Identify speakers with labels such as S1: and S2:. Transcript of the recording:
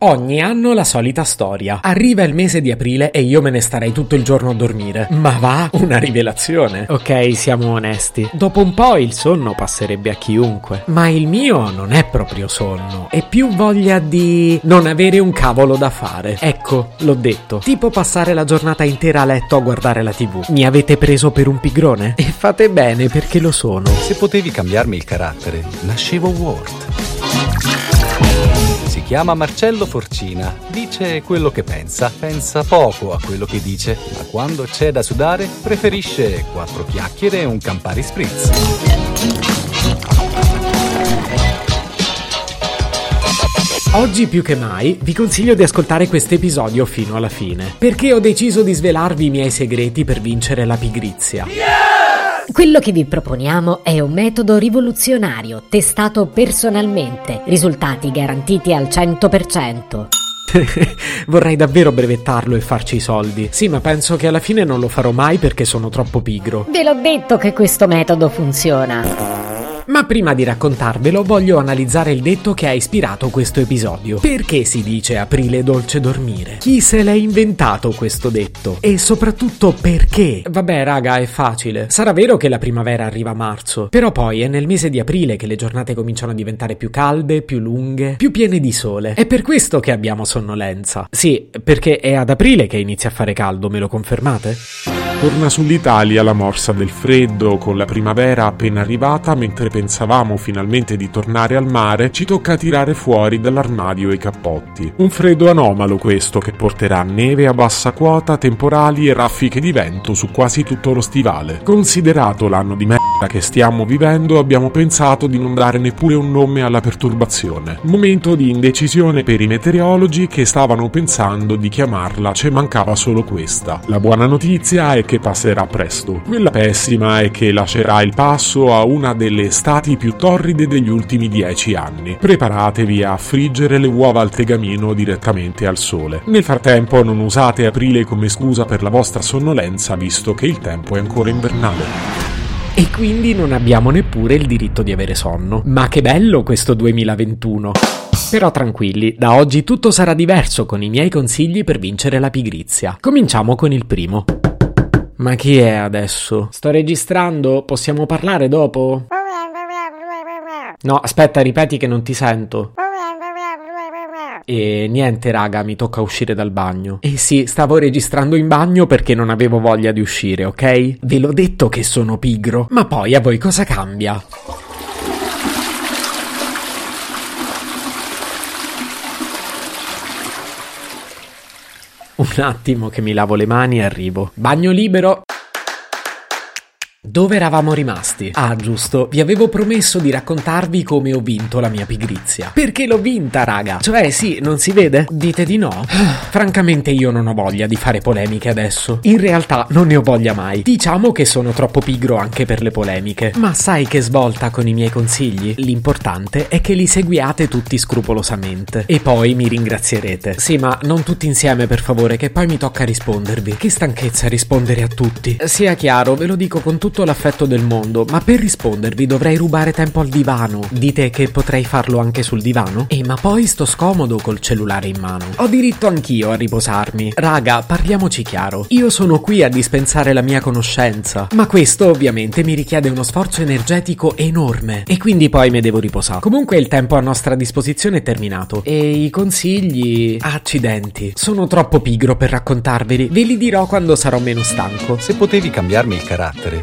S1: Ogni anno la solita storia. Arriva il mese di aprile e io me ne starei tutto il giorno a dormire. Ma va, una rivelazione.
S2: Ok, siamo onesti. Dopo un po' il sonno passerebbe a chiunque.
S1: Ma il mio non è proprio sonno, è più voglia di non avere un cavolo da fare.
S2: Ecco, l'ho detto.
S1: Tipo passare la giornata intera a letto a guardare la TV. Mi avete preso per un pigrone?
S2: E fate bene perché lo sono.
S3: Se potevi cambiarmi il carattere, nascevo Ward. Si chiama Marcello Forcina, dice quello che pensa, pensa poco a quello che dice, ma quando c'è da sudare preferisce quattro chiacchiere e un Campari Spritz.
S1: Oggi più che mai vi consiglio di ascoltare questo episodio fino alla fine, perché ho deciso di svelarvi i miei segreti per vincere la pigrizia.
S4: Quello che vi proponiamo è un metodo rivoluzionario, testato personalmente, risultati garantiti al 100%.
S1: Vorrei davvero brevettarlo e farci i soldi. Sì, ma penso che alla fine non lo farò mai perché sono troppo pigro.
S4: Ve l'ho detto che questo metodo funziona.
S1: Ma prima di raccontarvelo voglio analizzare il detto che ha ispirato questo episodio. Perché si dice aprile dolce dormire? Chi se l'è inventato questo detto? E soprattutto perché? Vabbè raga, è facile. Sarà vero che la primavera arriva a marzo, però poi è nel mese di aprile che le giornate cominciano a diventare più calde, più lunghe, più piene di sole. È per questo che abbiamo sonnolenza. Sì, perché è ad aprile che inizia a fare caldo, me lo confermate?
S5: Torna sull'Italia la morsa del freddo con la primavera appena arrivata mentre pensavamo finalmente di tornare al mare, ci tocca tirare fuori dall'armadio i cappotti. Un freddo anomalo questo che porterà neve a bassa quota, temporali e raffiche di vento su quasi tutto lo stivale. Considerato l'anno di merda che stiamo vivendo, abbiamo pensato di non dare neppure un nome alla perturbazione. Momento di indecisione per i meteorologi che stavano pensando di chiamarla Ce mancava solo questa. La buona notizia è che passerà presto. Quella pessima è che lascerà il passo a una delle estati più torride degli ultimi dieci anni. Preparatevi a friggere le uova al tegamino direttamente al sole. Nel frattempo non usate aprile come scusa per la vostra sonnolenza visto che il tempo è ancora invernale.
S1: E quindi non abbiamo neppure il diritto di avere sonno. Ma che bello questo 2021! Però tranquilli, da oggi tutto sarà diverso con i miei consigli per vincere la pigrizia. Cominciamo con il primo. Ma chi è adesso? Sto registrando? Possiamo parlare dopo? No, aspetta, ripeti che non ti sento. E niente, raga, mi tocca uscire dal bagno. E sì, stavo registrando in bagno perché non avevo voglia di uscire, ok? Ve l'ho detto che sono pigro. Ma poi a voi cosa cambia? Un attimo che mi lavo le mani e arrivo. Bagno libero. Dove eravamo rimasti? Ah, giusto, vi avevo promesso di raccontarvi come ho vinto la mia pigrizia. Perché l'ho vinta, raga? Cioè, sì, non si vede? Dite di no? Francamente io non ho voglia di fare polemiche adesso. In realtà non ne ho voglia mai. Diciamo che sono troppo pigro anche per le polemiche. Ma sai che svolta con i miei consigli? L'importante è che li seguiate tutti scrupolosamente. E poi mi ringrazierete. Sì, ma non tutti insieme, per favore, che poi mi tocca rispondervi. Che stanchezza rispondere a tutti. Sia chiaro, ve lo dico con tutto l'affetto del mondo, ma per rispondervi dovrei rubare tempo al divano. Dite che potrei farlo anche sul divano? E ma poi sto scomodo col cellulare in mano. Ho diritto anch'io a riposarmi. Raga, parliamoci chiaro. Io sono qui a dispensare la mia conoscenza, ma questo ovviamente mi richiede uno sforzo energetico enorme e quindi poi mi devo riposare. Comunque il tempo a nostra disposizione è terminato e i consigli... Accidenti. Sono troppo pigro per raccontarveli. Ve li dirò quando sarò meno stanco.
S3: Se potevi cambiarmi il carattere,